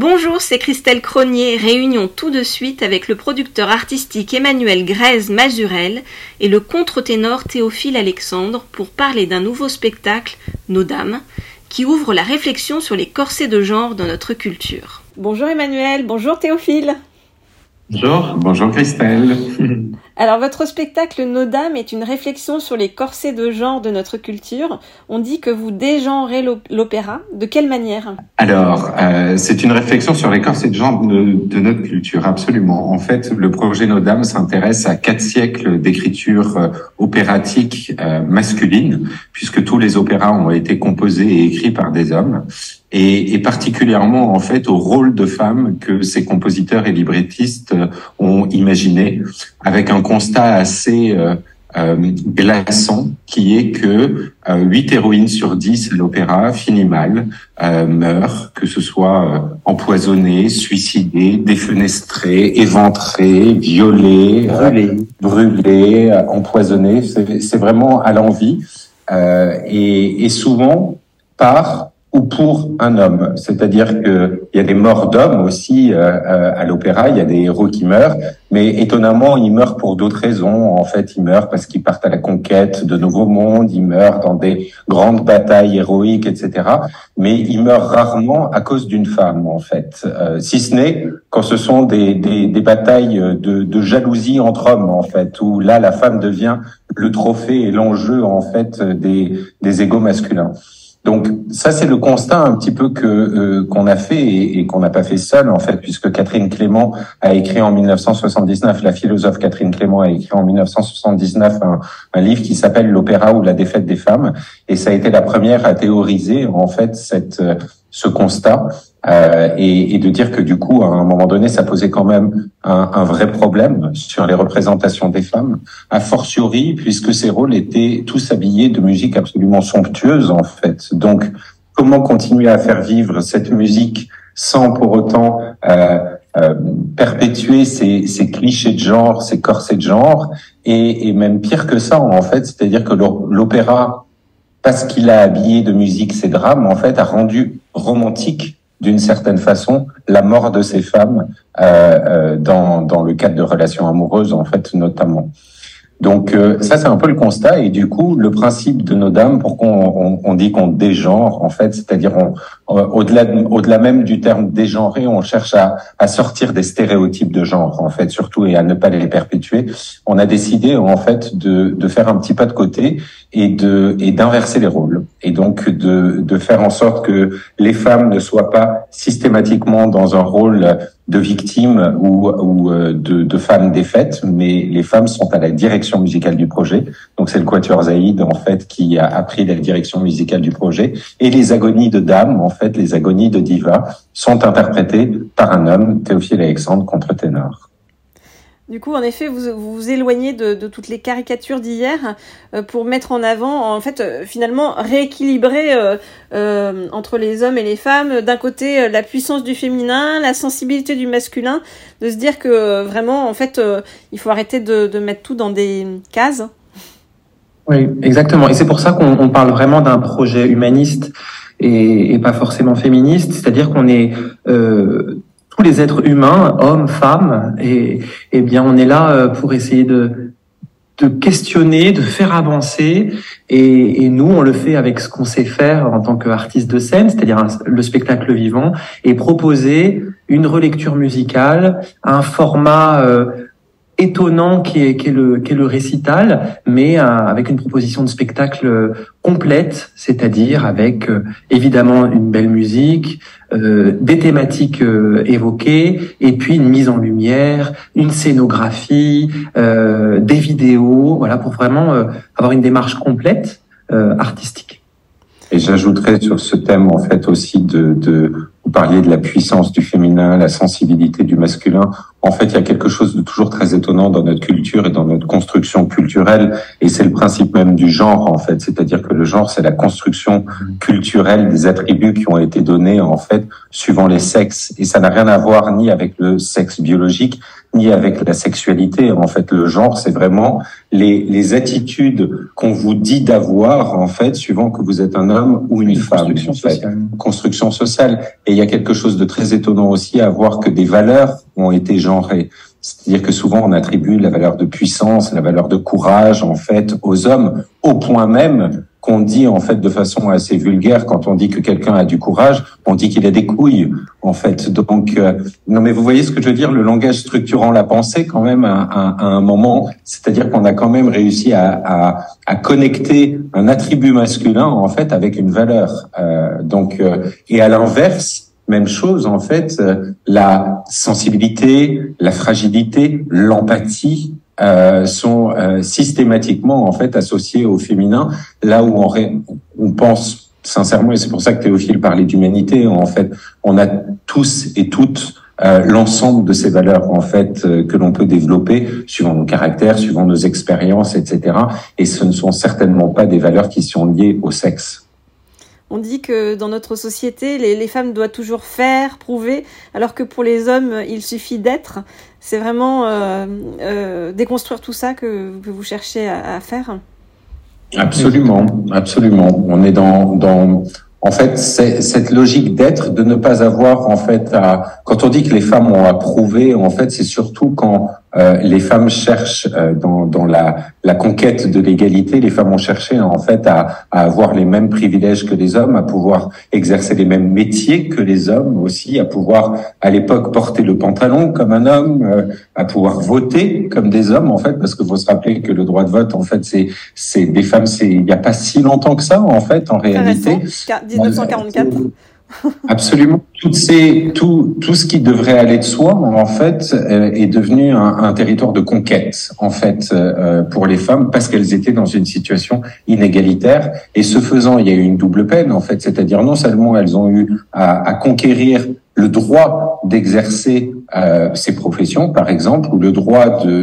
Bonjour, c'est Christelle Cronier. Réunion tout de suite avec le producteur artistique Emmanuel Grèze Mazurel et le contre-ténor Théophile Alexandre pour parler d'un nouveau spectacle, Nos Dames, qui ouvre la réflexion sur les corsets de genre dans notre culture. Bonjour Emmanuel, bonjour Théophile. Bonjour, bonjour Christelle. Alors votre spectacle Nos Dames est une réflexion sur les corsets de genre de notre culture. On dit que vous dégenrez l'opéra. De quelle manière? Alors, euh, c'est une réflexion sur les corsets de genre de, notre culture, absolument. En fait, le projet Nos Dames s'intéresse à quatre siècles d'écriture euh, opératique euh, masculine, puisque tous les opéras ont été composés et écrits par des hommes et, et, particulièrement en fait au rôle de femme que ces compositeurs et librettistes euh, ont imaginé, avec un constat assez euh, euh glaçant qui est que euh, 8 héroïnes sur 10 à l'opéra finit mal, euh, meurent, que ce soit euh, empoisonnées, suicidées, défenestrées, éventrées, violées, brûlées, brûlées empoisonnées. C'est vraiment à l'envie et, et souvent par ou pour un homme. C'est-à-dire qu'il y a des morts d'hommes aussi euh, euh, à l'opéra, il y a des héros qui meurent, mais étonnamment, ils meurent pour d'autres raisons. En fait, ils meurent parce qu'ils partent à la conquête de nouveaux mondes, ils meurent dans des grandes batailles héroïques, etc. Mais ils meurent rarement à cause d'une femme, en fait. Euh, si ce n'est quand ce sont des, des, des batailles de, de jalousie entre hommes, en fait, où là, la femme devient le trophée et l'enjeu, en fait, des, des égaux masculins. Donc ça c'est le constat un petit peu que euh, qu'on a fait et, qu'on n'a pas fait seul en fait puisque Catherine Clément a écrit en 1979 la philosophe Catherine Clément a écrit en 1979 un, un livre qui s'appelle l'opéra ou la défaite des femmes. Et ça a été la première à théoriser en fait cette ce constat euh, et, et, de dire que du coup, à un moment donné, ça posait quand même un, un, vrai problème sur les représentations des femmes, a fortiori puisque ces rôles étaient tous habillés de musique absolument somptueuse en fait. Donc, comment continuer à faire vivre cette musique sans pour autant euh, euh, perpétuer ces, ces, clichés de genre, ces corsets de genre, et, et même pire que ça en fait, c'est-à-dire que l'opéra parce qu'il a habillé de musique ces drames, en fait, a rendu romantique d'une certaine façon la mort de ces femmes euh, euh, dans, dans le cadre de relations amoureuses, en fait, notamment. Donc euh, ça c'est un peu le constat. Et du coup le principe de nos dames pourquoi on, on, dit qu'on dégenre en fait c'est-à-dire au-delà au-delà même du terme dégenrer on cherche à, à, sortir des stéréotypes de genre en fait surtout et à ne pas les perpétuer. On a décidé en fait de, de faire un petit pas de côté et de et d'inverser les rôles. Et donc de de faire en sorte que les femmes ne soient pas systématiquement dans un rôle de victimes ou, ou euh, de, de, femmes défaites, mais les femmes sont à la direction musicale du projet. Donc c'est le Quatuor Zaïd en fait qui a appris la direction musicale du projet. Et les agonies de dames, en fait, les agonies de diva, sont interprétées par un homme, Théophile Alexandre, contre-ténor. Du coup, en effet, vous vous, éloignez de, toutes les caricatures d'hier euh, pour mettre en avant, en fait, euh, finalement, rééquilibrer euh, entre les hommes et les femmes. D'un côté, la puissance du féminin, la sensibilité du masculin, de se dire que vraiment, en fait, il faut arrêter de, mettre tout dans des cases. Oui, exactement. Et c'est pour ça qu'on parle vraiment d'un projet humaniste et, et, pas forcément féministe. C'est-à-dire qu'on est, tous les êtres humains, hommes, femmes, et, eh bien on est là euh, pour essayer de, de questionner, de faire avancer, et, et nous on le fait avec ce qu'on sait faire en tant qu'artiste de scène, c'est-à-dire le spectacle vivant, et proposer une relecture musicale, un format euh, étonnant qui est, qui est, le, est le récital, mais euh, avec une proposition de spectacle euh, complète, c'est-à-dire avec euh, évidemment une belle musique, des thématiques évoquées, et puis une mise en lumière, une scénographie, des vidéos, voilà, pour vraiment avoir une démarche complète artistique. Et j'ajouterais sur ce thème en fait aussi de, de vous parliez de la puissance du féminin, la sensibilité du masculin. En fait, il y a quelque chose de toujours très étonnant dans notre culture et dans notre construction culturelle, et c'est le principe même du genre, en fait. C'est-à-dire que le genre, c'est la construction culturelle des attributs qui ont été donnés, en fait, suivant les sexes. Et ça n'a rien à voir ni avec le sexe biologique, ni avec la sexualité. En fait, le genre, c'est vraiment les, les attitudes qu'on vous dit d'avoir, en fait, suivant que vous êtes un homme ou une, femme. Construction sociale. Construction sociale. Et il y a quelque chose de très étonnant aussi à voir que des valeurs ont été genrées. C'est-à-dire que souvent on attribue la valeur de puissance, la valeur de courage en fait aux hommes, au point même qu'on dit en fait de façon assez vulgaire quand on dit que quelqu'un a du courage, on dit qu'il a des couilles en fait. Donc euh, non mais vous voyez ce que je veux dire, le langage structurant la pensée quand même à, à, un moment, c'est-à-dire qu'on a quand même réussi à, à, à, connecter un attribut masculin en fait avec une valeur. Euh, donc euh, et à l'inverse même chose en fait, euh, la sensibilité, la fragilité, l'empathie euh, sont euh, systématiquement en fait associées au féminin, là où on, on pense sincèrement, et c'est pour ça que Théophile parlait d'humanité, en fait, on a tous et toutes euh, l'ensemble de ces valeurs en fait que l'on peut développer suivant nos caractères, suivant nos expériences, etc. Et ce ne sont certainement pas des valeurs qui sont liées au sexe. On dit que dans notre société, les, femmes doivent toujours faire, prouver, alors que pour les hommes, il suffit d'être. C'est vraiment euh, euh, déconstruire tout ça que, vous cherchez à, faire. Absolument, absolument. On est dans, en fait, c'est cette logique d'être, de ne pas avoir en fait à. Quand on dit que les femmes ont à prouver, en fait, c'est surtout quand euh, les femmes cherchent euh, dans, dans la, la, conquête de l'égalité, les femmes ont cherché en fait à, à, avoir les mêmes privilèges que les hommes, à pouvoir exercer les mêmes métiers que les hommes aussi, à pouvoir à l'époque porter le pantalon comme un homme, euh, à pouvoir voter comme des hommes en fait, parce que faut se rappeler que le droit de vote en fait c'est c'est des femmes, c'est il n'y a pas si longtemps que ça en fait en réalité. 1944. Absolument. Ces, tout, tout ce qui devrait aller de soi, en fait, euh, est devenu un, territoire de conquête, en fait, euh, pour les femmes, parce qu'elles étaient dans une situation inégalitaire. Et ce faisant, il y a eu une double peine, en fait, c'est-à-dire non seulement elles ont eu à, à conquérir le droit d'exercer euh, ces professions, par exemple, ou le droit de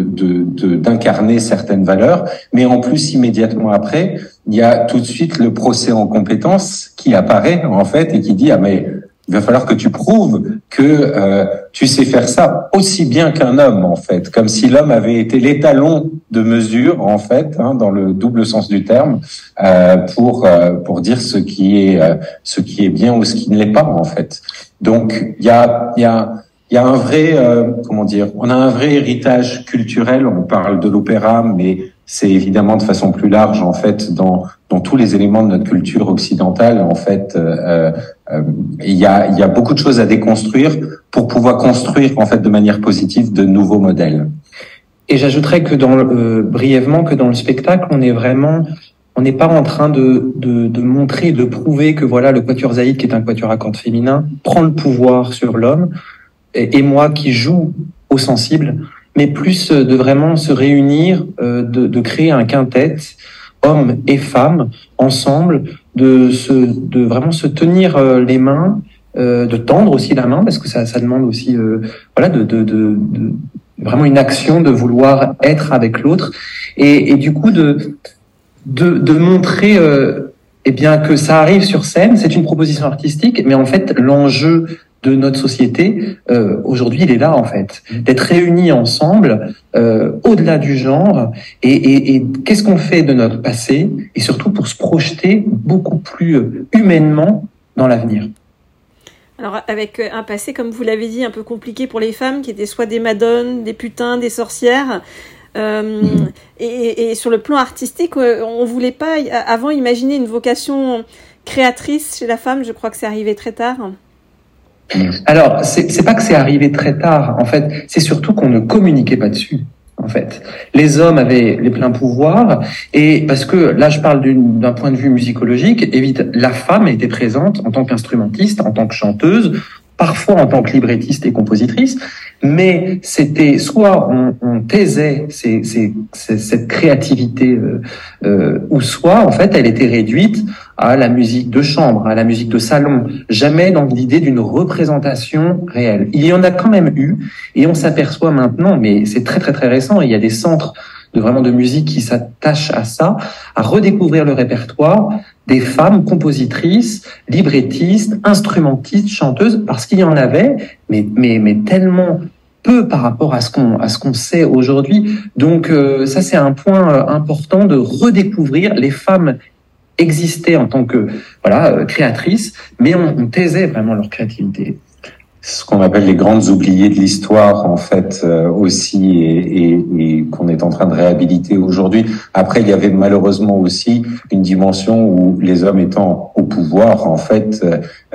d'incarner de, certaines valeurs, mais en plus immédiatement après, il y a tout de suite le procès en compétence qui apparaît en fait et qui dit ah mais il va falloir que tu prouves que euh, tu sais faire ça aussi bien qu'un homme en fait, comme si l'homme avait été l'étalon de mesure en fait, hein, dans le double sens du terme, euh, pour euh, pour dire ce qui est euh, ce qui est bien ou ce qui ne l'est pas en fait. Donc il y a il y a il y a un vrai euh, comment dire, on a un vrai héritage culturel. On parle de l'opéra, mais c'est évidemment de façon plus large en fait dans dans tous les éléments de notre culture occidentale en fait euh, euh, il y a il y a beaucoup de choses à déconstruire pour pouvoir construire en fait de manière positive de nouveaux modèles. Et j'ajouterais que dans euh, brièvement que dans le spectacle on est vraiment on n'est pas en train de, de, de, montrer, de prouver que voilà le quatuor Zaïd, qui est un quatuor à cordes féminin, prend le pouvoir sur l'homme, et, et, moi qui joue au sensible, mais plus euh, de vraiment se réunir, euh, de, créer un quintet, hommes et femmes, ensemble, de, vraiment se tenir euh, les mains, de tendre aussi la main, parce que ça, demande aussi voilà, vraiment une action de vouloir être avec l'autre, et, du coup de, montrer eh bien que ça arrive sur scène, c'est une proposition artistique, mais en fait l'enjeu de notre société, euh, aujourd'hui, il est là en fait, d'être réunis ensemble euh, au-delà du genre. Et, qu'est-ce qu'on fait de notre passé? Et surtout pour se projeter beaucoup plus euh, humainement dans l'avenir. Alors avec un passé, comme vous l'avez dit, un peu compliqué pour les femmes, qui étaient soit des madones, des putains, des sorcières. Et, et, sur le plan artistique, on voulait pas avant imaginer une vocation créatrice chez la femme. Je crois que c'est arrivé très tard. Alors, c'est pas que c'est arrivé très tard, en fait, c'est surtout qu'on ne communiquait pas dessus. En fait, les hommes avaient les pleins pouvoirs et parce que là, je parle d'un point de vue musicologique. Évite, la femme était présente en tant qu'instrumentiste, en tant que chanteuse, parfois en tant que librettiste et compositrice, mais c'était soit on, on taisait ces, ces, cette créativité, euh, euh, ou soit en fait elle était réduite à la musique de chambre, à la musique de salon, jamais dans l'idée d'une représentation réelle. Il y en a quand même eu, et on s'aperçoit maintenant, mais c'est très très très récent, il y a des centres de vraiment de musique qui s'attachent à ça, à redécouvrir le répertoire des femmes compositrices, librettistes, instrumentistes, chanteuses, parce qu'il y en avait, mais, mais, mais tellement peu par rapport à ce qu'on à ce qu'on sait aujourd'hui. Donc euh, ça c'est un point euh, important de redécouvrir les femmes existaient en tant que voilà euh, créatrices, mais on, taisait vraiment leur créativité ce qu'on appelle les grandes oubliées de l'histoire en fait aussi et, qu'on est en train de réhabiliter aujourd'hui. Après, il y avait malheureusement aussi une dimension où les hommes étant au pouvoir, en fait,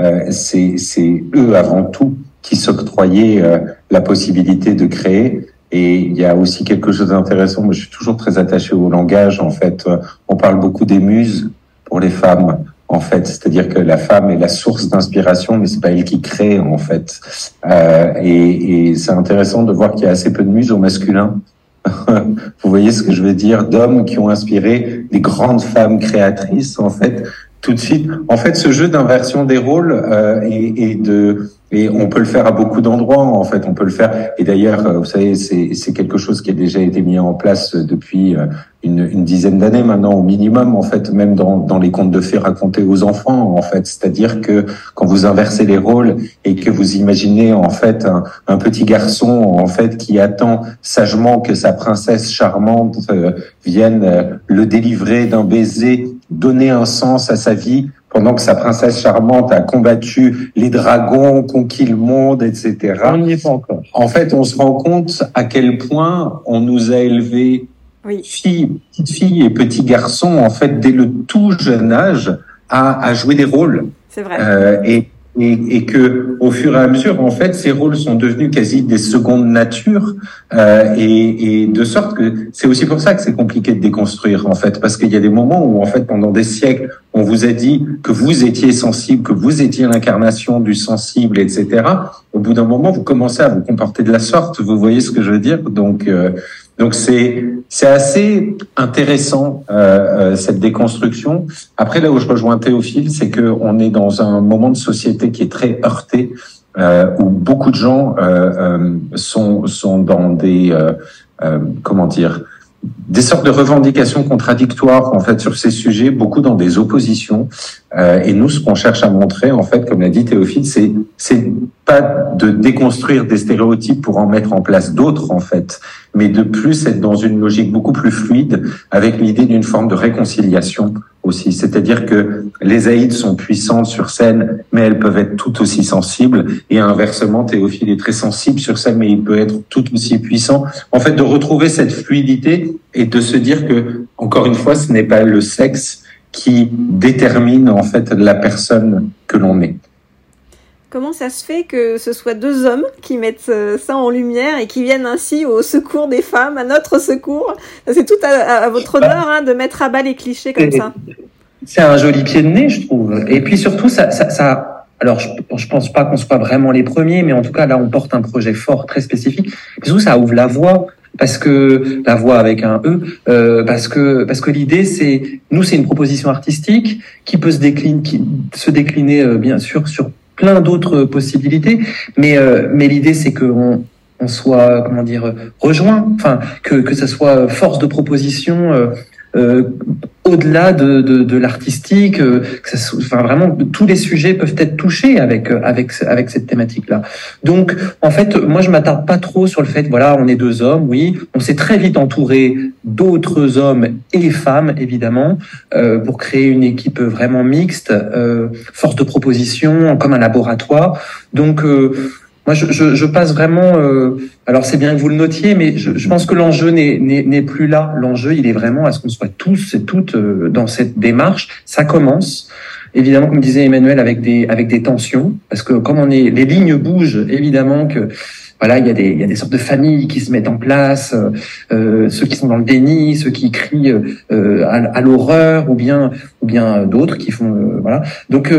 euh, c'est eux avant tout qui s'octroyaient la possibilité de créer. Et il y a aussi quelque chose d'intéressant. Moi, je suis toujours très attaché au langage. En fait, on parle beaucoup des muses pour les femmes. En fait, c'est-à-dire que la femme est la source d'inspiration, mais c'est pas elle qui crée en fait. Euh, et, et c'est intéressant de voir qu'il y a assez peu de muses au masculin. Vous voyez ce que je veux dire? D'hommes qui ont inspiré des grandes femmes créatrices en fait tout de suite. En fait, ce jeu d'inversion des rôles euh, et, et, de et on peut le faire à beaucoup d'endroits. En fait, on peut le faire. Et d'ailleurs, euh, vous savez, c'est quelque chose qui a déjà été mis en place depuis euh, une, une dizaine d'années maintenant au minimum. En fait, même dans, dans les contes de fées racontés aux enfants. En fait, c'est-à-dire que quand vous inversez les rôles et que vous imaginez en fait un, un petit garçon en fait qui attend sagement que sa princesse charmante euh, vienne le délivrer d'un baiser donner un sens à sa vie pendant que sa princesse charmante a combattu les dragons, conquis le monde, etc. On n'y est pas encore. En fait, on se rend compte à quel point on nous a élevés, oui. filles, petites filles et petits garçons, en fait, dès le tout jeune âge, à, à jouer des rôles. C'est vrai. Euh, et et, et, que au fur et à mesure, en fait, ces rôles sont devenus quasi des secondes natures, euh, et, et, de sorte que c'est aussi pour ça que c'est compliqué de déconstruire, en fait, parce qu'il y a des moments où, en fait, pendant des siècles, on vous a dit que vous étiez sensible, que vous étiez l'incarnation du sensible, etc. Au bout d'un moment, vous commencez à vous comporter de la sorte. Vous voyez ce que je veux dire? Donc, euh, donc c'est c'est assez intéressant euh, euh, cette déconstruction. Après là où je rejoins Théophile, c'est que on est dans un moment de société qui est très heurté, euh, où beaucoup de gens euh, euh, sont sont dans des comment dire des sortes de revendications contradictoires en fait sur ces sujets, beaucoup dans des oppositions. Euh, et nous, ce qu'on cherche à montrer, en fait, comme l'a dit Théophile, c'est c'est pas de déconstruire des stéréotypes pour en mettre en place d'autres, en fait, mais de plus être dans une logique beaucoup plus fluide, avec l'idée d'une forme de réconciliation aussi. C'est-à-dire que les aïdes sont puissantes sur scène, mais elles peuvent être tout aussi sensibles. Et inversement, Théophile est très sensible sur scène, mais il peut être tout aussi puissant. En fait, de retrouver cette fluidité et de se dire que, encore une fois, ce n'est pas le sexe qui détermine en fait la personne que l'on est. Comment ça se fait que ce soit deux hommes qui mettent euh, ça en lumière et qui viennent ainsi au secours des femmes, à notre secours? C'est tout à, votre honneur hein, de mettre à bas les clichés comme ça. C'est un joli pied de nez, je trouve. Et puis surtout, ça, ça, ça alors je, je pense pas qu'on soit vraiment les premiers, mais en tout cas là, on porte un projet fort, très spécifique. Et surtout, ça ouvre la voie parce que la voix avec un e, euh, parce que parce que l'idée c'est nous c'est une proposition artistique qui peut se décliner, qui, se décliner euh, bien sûr sur plein d'autres possibilités, mais euh, mais l'idée c'est que on, soit comment dire rejoint, enfin que que ça soit force de proposition euh, au-delà de, de, de l'artistique, euh, enfin vraiment tous les sujets peuvent être touchés avec euh, avec avec cette thématique-là. Donc en fait, moi je m'attarde pas trop sur le fait voilà on est deux hommes, oui, on s'est très vite entouré d'autres hommes et femmes évidemment euh, pour créer une équipe vraiment mixte, euh, force de proposition comme un laboratoire. Donc moi, je, je, je, passe vraiment. Euh, alors, c'est bien que vous le notiez, mais je, je pense que l'enjeu n'est plus là. L'enjeu, il est vraiment à ce qu'on soit tous et toutes euh, dans cette démarche. Ça commence. Évidemment, comme disait Emmanuel, avec des avec des tensions, parce que comme on est, les lignes bougent. Évidemment que voilà, il y a des il y a des sortes de familles qui se mettent en place, euh, euh ceux qui sont dans le déni, ceux qui crient euh, à, à l'horreur, ou bien ou bien d'autres qui font voilà. Donc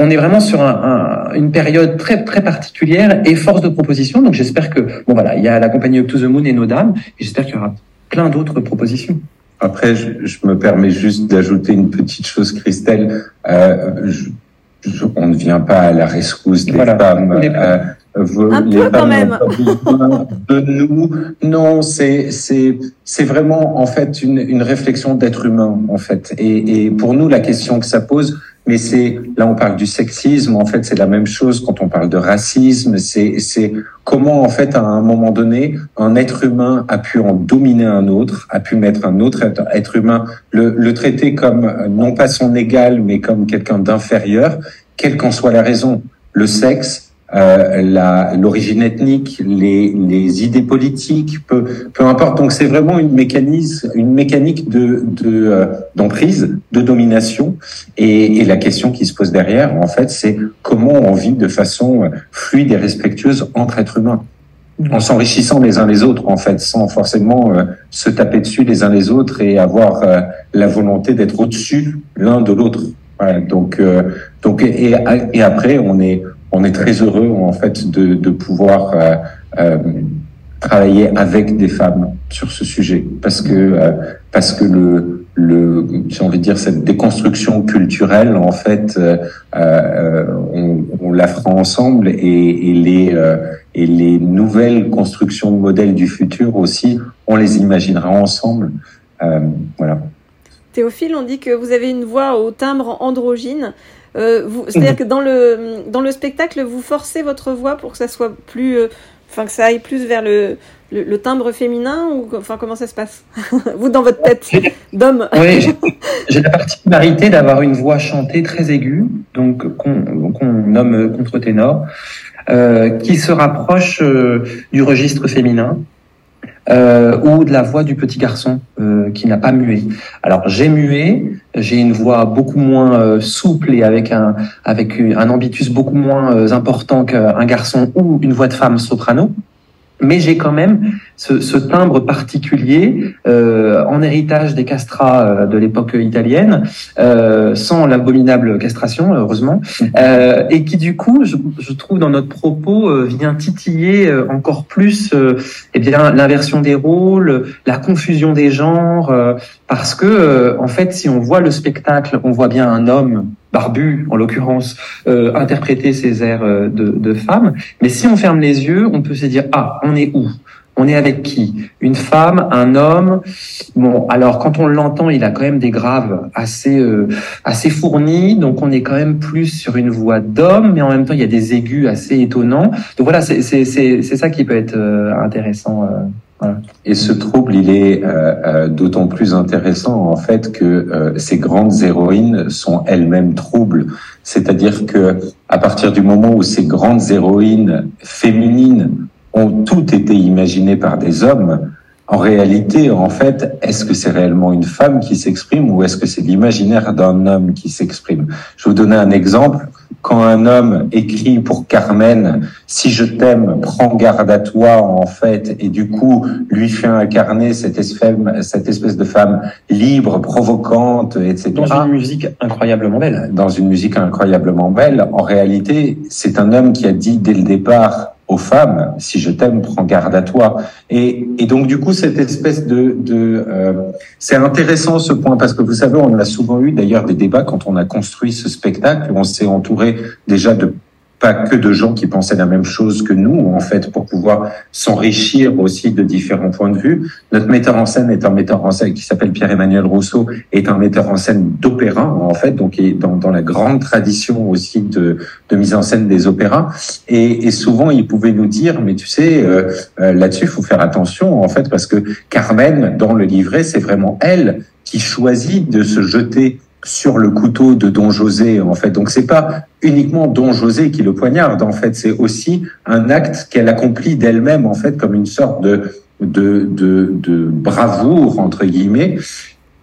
on est vraiment sur un, une période très très particulière et force de proposition. Donc j'espère que bon voilà, il y a la compagnie Up to the Moon et Nos Dames, et j'espère qu'il y aura plein d'autres propositions. Après, je, je, me permets juste d'ajouter une petite chose, Christelle. Euh, je, on ne vient pas à la rescousse des femmes. Euh, un les peu quand même. De nous, non, c'est c'est c'est vraiment en fait une, une réflexion d'être humain en fait. Et, et pour nous, la question que ça pose, mais c'est là on parle du sexisme. En fait, c'est la même chose quand on parle de racisme. C'est comment en fait à un moment donné un être humain a pu en dominer un autre, a pu mettre un autre être humain, le, le traiter comme non pas son égal, mais comme quelqu'un d'inférieur, quelle qu'en soit la raison. Le sexe, euh, l'origine ethnique, les, les, idées politiques, peu, peu importe. Donc c'est vraiment une mécanisme, une mécanique de euh, d'emprise, de, domination. Et, et, la question qui se pose derrière, en fait, c'est comment on vit de façon fluide et respectueuse entre êtres humains, en s'enrichissant les uns les autres, en fait, sans forcément euh, se taper dessus les uns les autres et avoir euh, la volonté d'être au-dessus l'un de l'autre. Voilà, donc, donc et, et après, on est on est très heureux en fait de, de pouvoir euh, euh, travailler avec des femmes sur ce sujet. Parce que euh, parce que le le j'ai envie de dire cette déconstruction culturelle en fait euh, on, on, la fera ensemble et, et les et les nouvelles constructions de modèles du futur aussi on les imaginera ensemble. Voilà Théophile on dit que vous avez une voix au timbre androgyne euh, C'est-à-dire que dans le, spectacle, vous forcez votre voix pour que ça soit plus. Euh, enfin, que ça aille plus vers le, timbre féminin ou enfin comment ça se passe Vous dans votre tête d'homme. Oui, j'ai la particularité d'avoir une voix chantée très aiguë, donc qu'on nomme contre-ténor, euh, qui se rapproche du registre féminin euh, ou de la voix du petit garçon euh, qui n'a pas mué. Alors j'ai mué, j'ai une voix beaucoup moins euh, souple et avec un avec un ambitus beaucoup moins euh, important qu'un garçon ou une voix de femme soprano mais j'ai quand même ce, ce, timbre particulier euh, en héritage des castrats euh, de l'époque italienne, euh, sans l'abominable castration, heureusement, euh, et qui du coup, je, je, trouve dans notre propos, euh, vient titiller euh, encore plus eh bien l'inversion des rôles, la confusion des genres, parce que en fait, si on voit le spectacle, on voit bien un homme Barbu en l'occurrence, euh, interpréter ces airs euh, de, de femmes. Mais si on ferme les yeux, on peut se dire ah, on est où? On est avec qui? Une femme, un homme? Bon, alors quand on l'entend, il a quand même des graves assez euh, assez fournis, donc on est quand même plus sur une voix d'homme, mais en même temps il y a des aigus assez étonnants. Donc voilà, c'est ça qui peut être euh, intéressant. Et ce trouble, il est euh, euh, d'autant plus intéressant en fait que euh, ces grandes héroïnes sont elles-mêmes troubles. C'est-à-dire que à partir du moment où ces grandes héroïnes féminines ont toutes été imaginées par des hommes, en réalité, en fait, est-ce que c'est réellement une femme qui s'exprime ou est-ce que c'est l'imaginaire d'un homme qui s'exprime? Je vais vous donner un exemple quand un homme écrit pour Carmen, si je t'aime, prends garde à toi, en fait, et du coup, lui fait incarner cette espèce, cette espèce de femme libre, provocante, etc. Dans une musique incroyablement belle. Dans une musique incroyablement belle. En réalité, c'est un homme qui a dit dès le départ, aux femmes, si je t'aime, prends garde à toi. Et, et, donc du coup, cette espèce de, de euh, c'est intéressant ce point parce que vous savez, on a souvent eu d'ailleurs des débats quand on a construit ce spectacle. On s'est entouré déjà de pas que de gens qui pensaient la même chose que nous, en fait, pour pouvoir s'enrichir aussi de différents points de vue. Notre metteur en scène est un metteur en scène qui s'appelle Pierre-Emmanuel Rousseau, est un metteur en scène d'opéra, en fait, donc est dans, dans la grande tradition aussi de, de mise en scène des opéras. Et, et souvent, il pouvait nous dire, mais tu sais, euh, euh, là-dessus, il faut faire attention, en fait, parce que Carmen, dans le livret, c'est vraiment elle qui choisit de se jeter sur le couteau de Don José en fait. Donc c'est pas uniquement Don José qui le poignarde en fait, c'est aussi un acte qu'elle accomplit d'elle-même en fait comme une sorte de de, de, de bravoure entre guillemets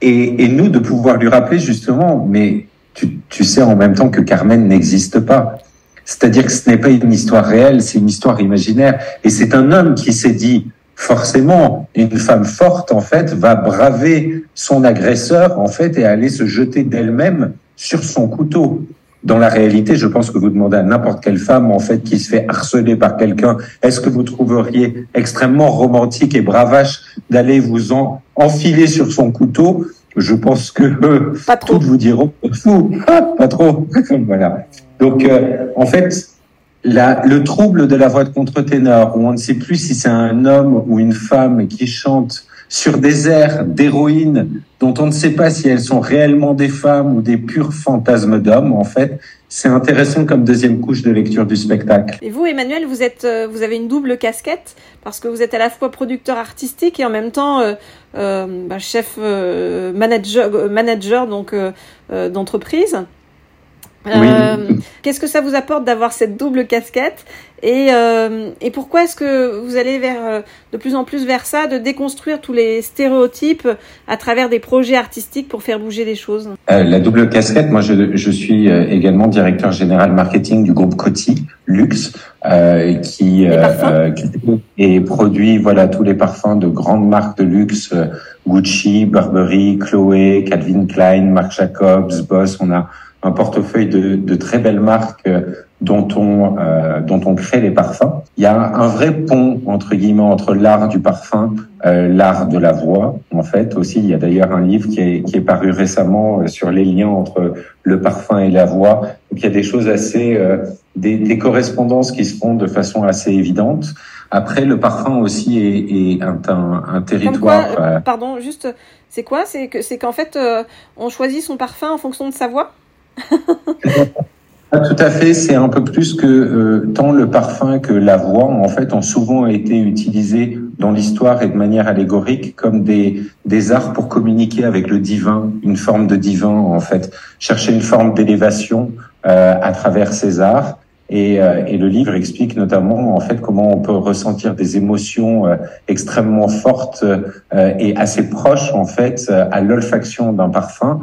et, et, nous de pouvoir lui rappeler justement mais tu, tu sais en même temps que Carmen n'existe pas. C'est-à-dire que ce n'est pas une histoire réelle, c'est une histoire imaginaire et c'est un homme qui s'est dit forcément, une femme forte, en fait, va braver son agresseur, en fait, et aller se jeter d'elle-même sur son couteau. Dans la réalité, je pense que vous demandez à n'importe quelle femme, en fait, qui se fait harceler par quelqu'un, est-ce que vous trouveriez extrêmement romantique et bravache d'aller vous en enfiler sur son couteau? Je pense que euh, toutes vous diront fou, pas trop. voilà. Donc, euh, en fait, le trouble de la voix de contre-ténor, où on ne sait plus si c'est un homme ou une femme qui chante sur des airs d'héroïnes dont on ne sait pas si elles sont réellement des femmes ou des purs fantasmes d'hommes, en fait, c'est intéressant comme deuxième couche de lecture du spectacle. Et vous, Emmanuel, vous êtes, euh, vous avez une double casquette parce que vous êtes à la fois producteur artistique et en même temps euh, euh, bah, chef manager, manager donc d'entreprise. Qu'est-ce que ça vous apporte d'avoir cette double casquette et, euh, et pourquoi est-ce que vous allez vers, euh, de plus en plus vers ça, de déconstruire tous les stéréotypes à travers des projets artistiques pour faire bouger les choses? Euh, La double casquette, moi je, je suis euh, également directeur général marketing du groupe Coty Luxe, euh, qui, qui et produit voilà tous les parfums de grandes marques de luxe, Gucci, Burberry, Chloé, Calvin Klein, Marc Jacobs, Boss. On a un portefeuille de, de très belles marques dont on euh, dont on crée les parfums. Il y a un vrai pont entre guillemets entre l'art du parfum, euh, l'art de la voix. En fait, aussi, il y a d'ailleurs un livre qui est qui est paru récemment euh, sur les liens entre le parfum et la voix. Donc, il y a des choses assez euh, des, des, correspondances qui se font de façon assez évidente. Après, le parfum aussi est, est un, un, un territoire. Quoi, euh, pardon, juste, c'est quoi? C'est que c'est qu'en fait, on choisit son parfum en fonction de sa voix? Ah, tout à fait, c'est un peu plus que euh, tant le parfum que la voix, en fait, ont souvent été utilisés dans l'histoire et de manière allégorique comme des, des arts pour communiquer avec le divin, une forme de divin, en fait, chercher une forme d'élévation euh, à travers ces arts. Et, euh, et, le livre explique notamment en fait comment on peut ressentir des émotions euh, extrêmement fortes euh, et assez proches en fait à l'olfaction d'un parfum,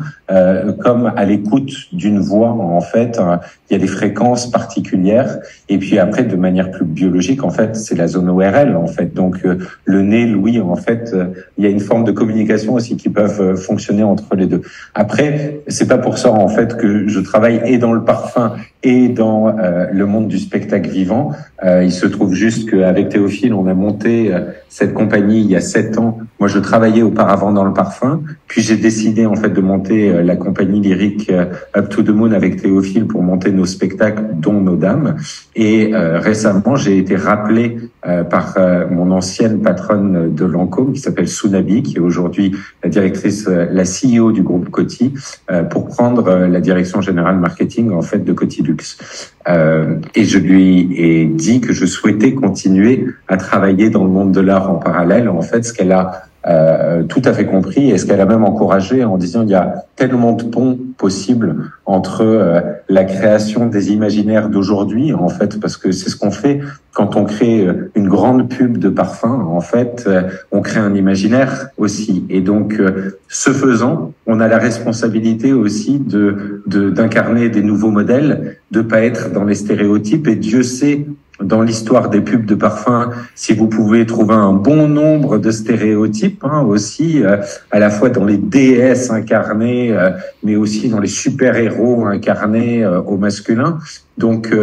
comme à l'écoute d'une voix. En fait, il y a des fréquences particulières. Et puis après, de manière plus biologique, en fait, c'est la zone ORL. En fait, donc le nez, l'ouïe, en fait, il y a une forme de communication aussi qui peuvent fonctionner entre les deux. Après, c'est pas pour ça en fait que je travaille et dans le parfum et dans euh, le monde du spectacle vivant. Euh, il se trouve juste qu'avec Théophile, on a monté euh, cette compagnie il y a sept ans. Moi, je travaillais auparavant dans le parfum, puis j'ai décidé en fait de monter euh, la compagnie lyrique Up to the Moon avec Théophile pour monter nos spectacles, dont Nos Dames. Et récemment, j'ai été rappelé par mon ancienne patronne de Lancôme qui s'appelle Sunabi, qui est aujourd'hui la directrice, la CEO du groupe Coty, pour prendre la direction générale marketing en fait de Coty Luxe. Euh, et je lui ai dit que je souhaitais continuer à travailler dans le monde de l'art en parallèle. En fait, ce qu'elle a euh, tout à fait compris et ce qu'elle a même encouragé en disant il y a tellement de ponts possibles entre euh, la création des imaginaires d'aujourd'hui en fait parce que c'est ce qu'on fait quand on crée euh, une grande pub de parfum en fait euh, on crée un imaginaire aussi. Et donc ce faisant on a la responsabilité aussi de d'incarner des nouveaux modèles de pas être dans les stéréotypes et Dieu sait dans l'histoire des pubs de parfum, si vous pouvez trouver un bon nombre de stéréotypes hein, aussi, euh, à la fois dans les déesses incarnées, euh, mais aussi dans les super-héros incarnés euh, au masculin. Donc,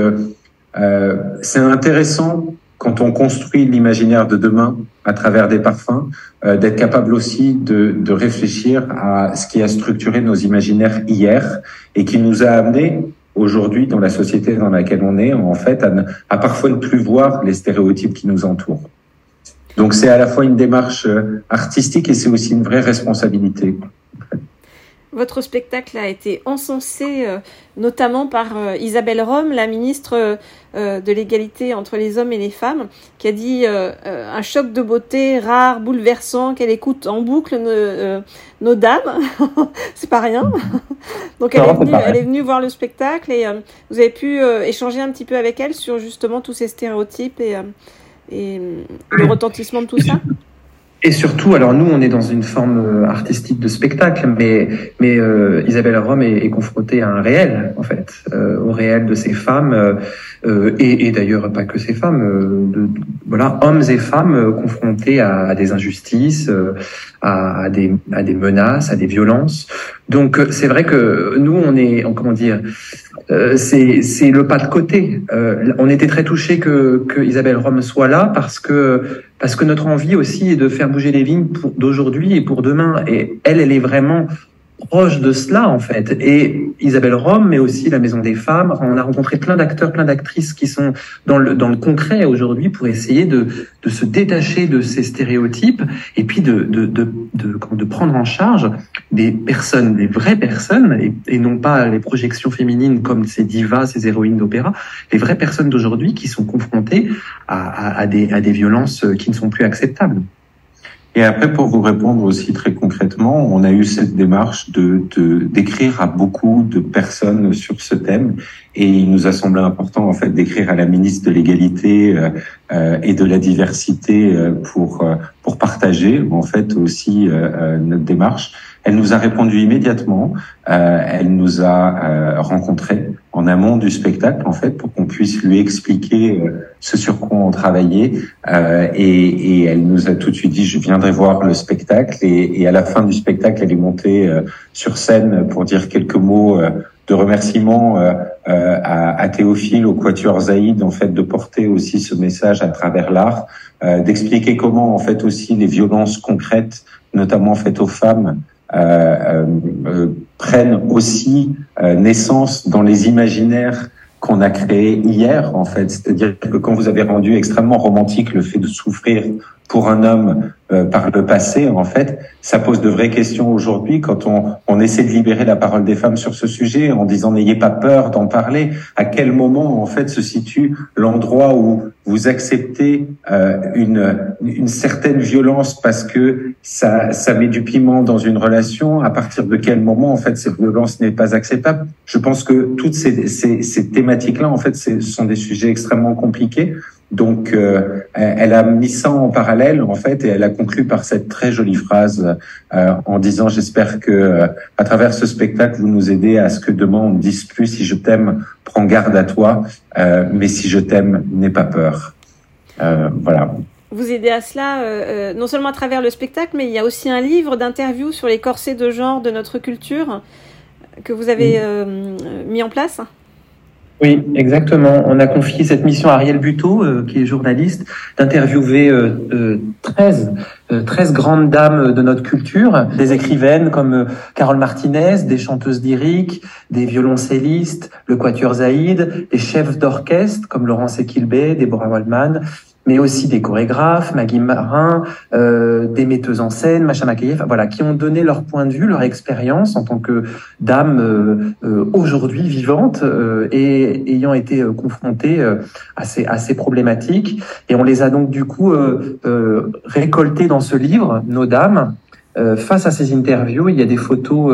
c'est intéressant quand on construit l'imaginaire de demain à travers des parfums, d'être capable aussi de, de réfléchir à ce qui a structuré nos imaginaires hier et qui nous a amené aujourd'hui dans la société dans laquelle on est, en fait, à, à parfois ne plus voir les stéréotypes qui nous entourent. Donc c'est à la fois une démarche euh, artistique et c'est aussi une vraie responsabilité. Votre spectacle a été encensé euh, notamment par euh, Isabelle Rome, la ministre euh, de l'égalité entre les hommes et les femmes, qui a dit un choc de beauté rare, bouleversant, qu'elle écoute en boucle nos, dames. C'est pas rien. Donc elle, est venue, elle est venue voir le spectacle et vous avez pu échanger un petit peu avec elle sur justement tous ces stéréotypes et, et le retentissement de tout ça. Et surtout, alors nous, on est dans une forme euh, artistique de spectacle, mais mais euh, Isabelle Rome est, est, confrontée à un réel, en fait, euh, au réel de ces femmes, euh, et, et d'ailleurs pas que ces femmes, de, voilà, hommes et femmes confrontés à, à des injustices, à, à, des à des menaces, à des violences. Donc c'est vrai que nous, on est, comment dire, c'est c'est le pas de côté. on était très touchés que que Isabelle Rome soit là parce que parce que notre envie aussi est de faire bouger les vignes d'aujourd'hui et pour demain. Et elle, elle est vraiment proche de cela en fait. Et Isabelle Rome, mais aussi la Maison des Femmes, on a rencontré plein d'acteurs, plein d'actrices qui sont dans le dans le concret aujourd'hui pour essayer de de se détacher de ces stéréotypes et puis de de de de, de prendre en charge des personnes, des vraies personnes et, non pas les projections féminines comme ces divas, ces héroïnes d'opéra, les vraies personnes d'aujourd'hui qui sont confrontées à, à des à des violences qui ne sont plus acceptables. Et après, pour vous répondre aussi très concrètement, on a eu cette démarche de d'écrire à beaucoup de personnes sur ce thème, et il nous a semblé important en fait d'écrire à la ministre de l'égalité euh, euh et de la diversité euh, pour euh, pour partager en fait aussi notre démarche. Elle nous a répondu immédiatement. elle nous a rencontrés en amont du spectacle, en fait, pour qu'on puisse lui expliquer euh, ce sur quoi on travaillait. Euh, et, et, elle nous a tout de suite dit, je viendrai voir le spectacle. Et, et à la fin du spectacle, elle est montée euh, sur scène pour dire quelques mots de remerciement à, à, Théophile, au Quatuor Zaïd, en fait, de porter aussi ce message à travers l'art, d'expliquer comment, en fait, aussi les violences concrètes, notamment faites aux femmes, euh, euh, prennent aussi euh, naissance dans les imaginaires qu'on a créés hier, en fait. C'est-à-dire que quand vous avez rendu extrêmement romantique le fait de souffrir pour un homme euh, par le passé, en fait, ça pose de vraies questions aujourd'hui quand on, on essaie de libérer la parole des femmes sur ce sujet en disant n'ayez pas peur d'en parler. À quel moment, en fait, se situe l'endroit où vous acceptez euh, une, une certaine violence parce que ça, ça met du piment dans une relation? À partir de quel moment, en fait, cette violence n'est pas acceptable? Je pense que toutes ces, ces, ces thématiques-là, en fait, ce sont des sujets extrêmement compliqués. Donc, euh, elle a mis ça en parallèle, en fait, et elle a conclu par cette très jolie phrase euh, en disant J'espère que, euh, à travers ce spectacle, vous nous aidez à ce que demain on ne dise plus si je t'aime, prends garde à toi, mais si je t'aime, n'aie pas peur. voilà. Vous aidez à cela, non seulement à travers le spectacle, mais il y a aussi un livre d'interviews sur les corsets de genre de notre culture que vous avez mis en place. Oui, exactement. On a confié cette mission à Ariel Buteau, euh, qui est journaliste, d'interviewer euh, euh, 13, 13 grandes dames de notre culture, des écrivaines comme Carole Martinez, des chanteuses lyriques, des violoncellistes, le Quatuor Zaïd, des chefs d'orchestre comme Laurence Equilbé, Deborah Waldman, mais aussi des chorégraphes, Maggie Marin, euh, des metteuses en scène, Macha Makayev, voilà, qui ont donné leur point de vue, leur expérience en tant que dames euh, euh aujourd'hui vivantes euh, et ayant été euh, confrontées à ces, à ces problématiques. Et on les a donc du coup récoltées dans ce livre, Nos dames. face à ces interviews, il y a des photos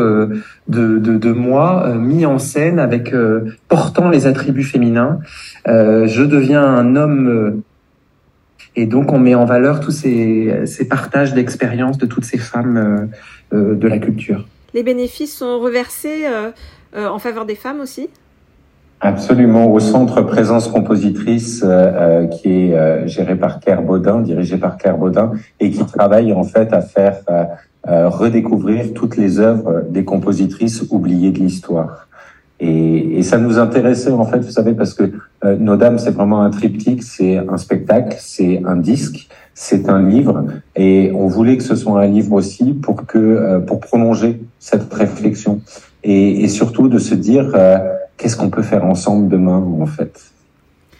de, de, de, moi mis en scène avec portant les attributs féminins. je deviens un homme et donc, on met en valeur tous ces, ces partages d'expériences de toutes ces femmes euh, euh, de la culture. Les bénéfices sont reversés euh, en faveur des femmes aussi? Absolument, au centre Présence Compositrice qui est géré par Claire Baudin, dirigé par Claire Baudin, et qui travaille en fait à faire redécouvrir toutes les œuvres des compositrices oubliées de l'histoire. Et, et, ça nous intéressait en fait, vous savez, parce que euh, Nos Dames, c'est vraiment un triptyque, c'est un spectacle, c'est un disque, c'est un livre, et on voulait que ce soit un livre aussi pour que euh, pour prolonger cette réflexion et, et surtout de se dire euh, qu'est-ce qu'on peut faire ensemble demain en fait.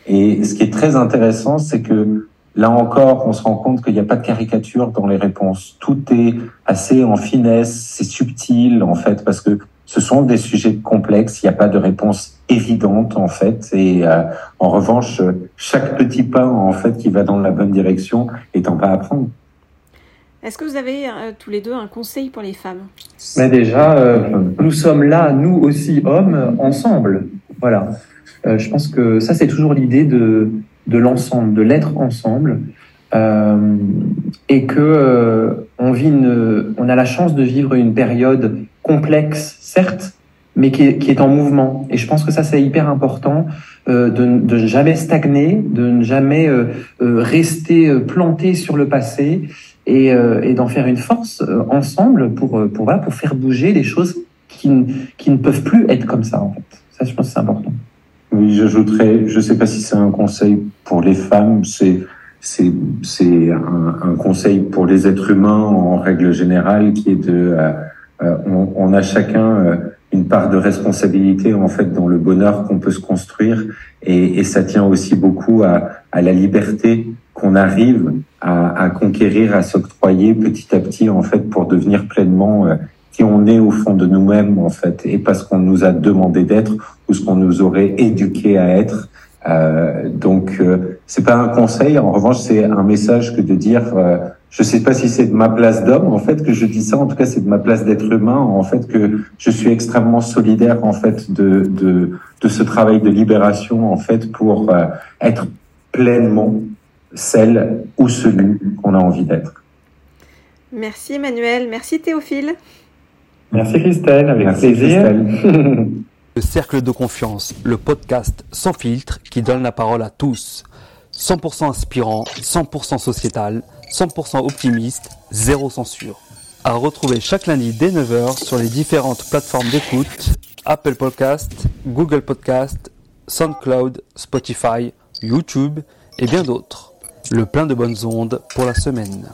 Et ce qui est très intéressant, c'est que là encore, on se rend compte qu'il n'y a pas de caricature dans les réponses. Tout est assez en finesse, c'est subtil en fait, parce que ce sont des sujets complexes, il n'y a pas de réponse évidente en fait, et euh, en revanche, chaque petit pas en fait qui va dans la bonne direction est un pas à prendre. Est-ce que vous avez euh, tous les deux un conseil pour les femmes? Mais déjà, euh, nous sommes là, nous aussi hommes, ensemble. Voilà. je pense que ça, c'est toujours l'idée de, de l'ensemble, de l'être ensemble. et que on vit une, on a la chance de vivre une période complexe, certes, mais qui est, en mouvement. Et je pense que ça, c'est hyper important euh, de, ne jamais stagner, de ne jamais euh, euh rester planté sur le passé et, d'en faire une force ensemble pour, pour, pour faire bouger les choses qui, qui ne peuvent plus être comme ça, en fait. Ça, je pense que c'est important. Oui, j'ajouterais, je ne sais pas si c'est un conseil pour les femmes, c'est c'est c'est un, un, conseil pour les êtres humains en règle générale qui est de on, on, a chacun une part de responsabilité en fait dans le bonheur qu'on peut se construire. Et, et, ça tient aussi beaucoup à, à la liberté qu'on arrive à, à, conquérir, à s'octroyer petit à petit en fait pour devenir pleinement euh, qui on est au fond de nous-mêmes en fait. Et parce qu'on nous a demandé d'être ou ce qu'on nous aurait éduqué à être. Euh, donc euh, c'est pas un conseil, en revanche c'est un message que de dire euh, je sais pas si c'est de ma place d'homme en fait que je dis ça en tout cas c'est de ma place d'être humain en fait que je suis extrêmement solidaire en fait de de, de ce travail de libération en fait pour euh, être pleinement celle ou celui qu'on a envie d'être. Merci Emmanuel, merci Théophile. Merci Christelle, avec merci plaisir. le cercle de confiance, le podcast sans filtre qui donne la parole à tous. 100% inspirant, 100% sociétal, 100% optimiste, zéro censure. À retrouver chaque lundi dès 9h sur les différentes plateformes d'écoute, Apple Podcast, Google Podcast, SoundCloud, Spotify, YouTube et bien d'autres. Le plein de bonnes ondes pour la semaine.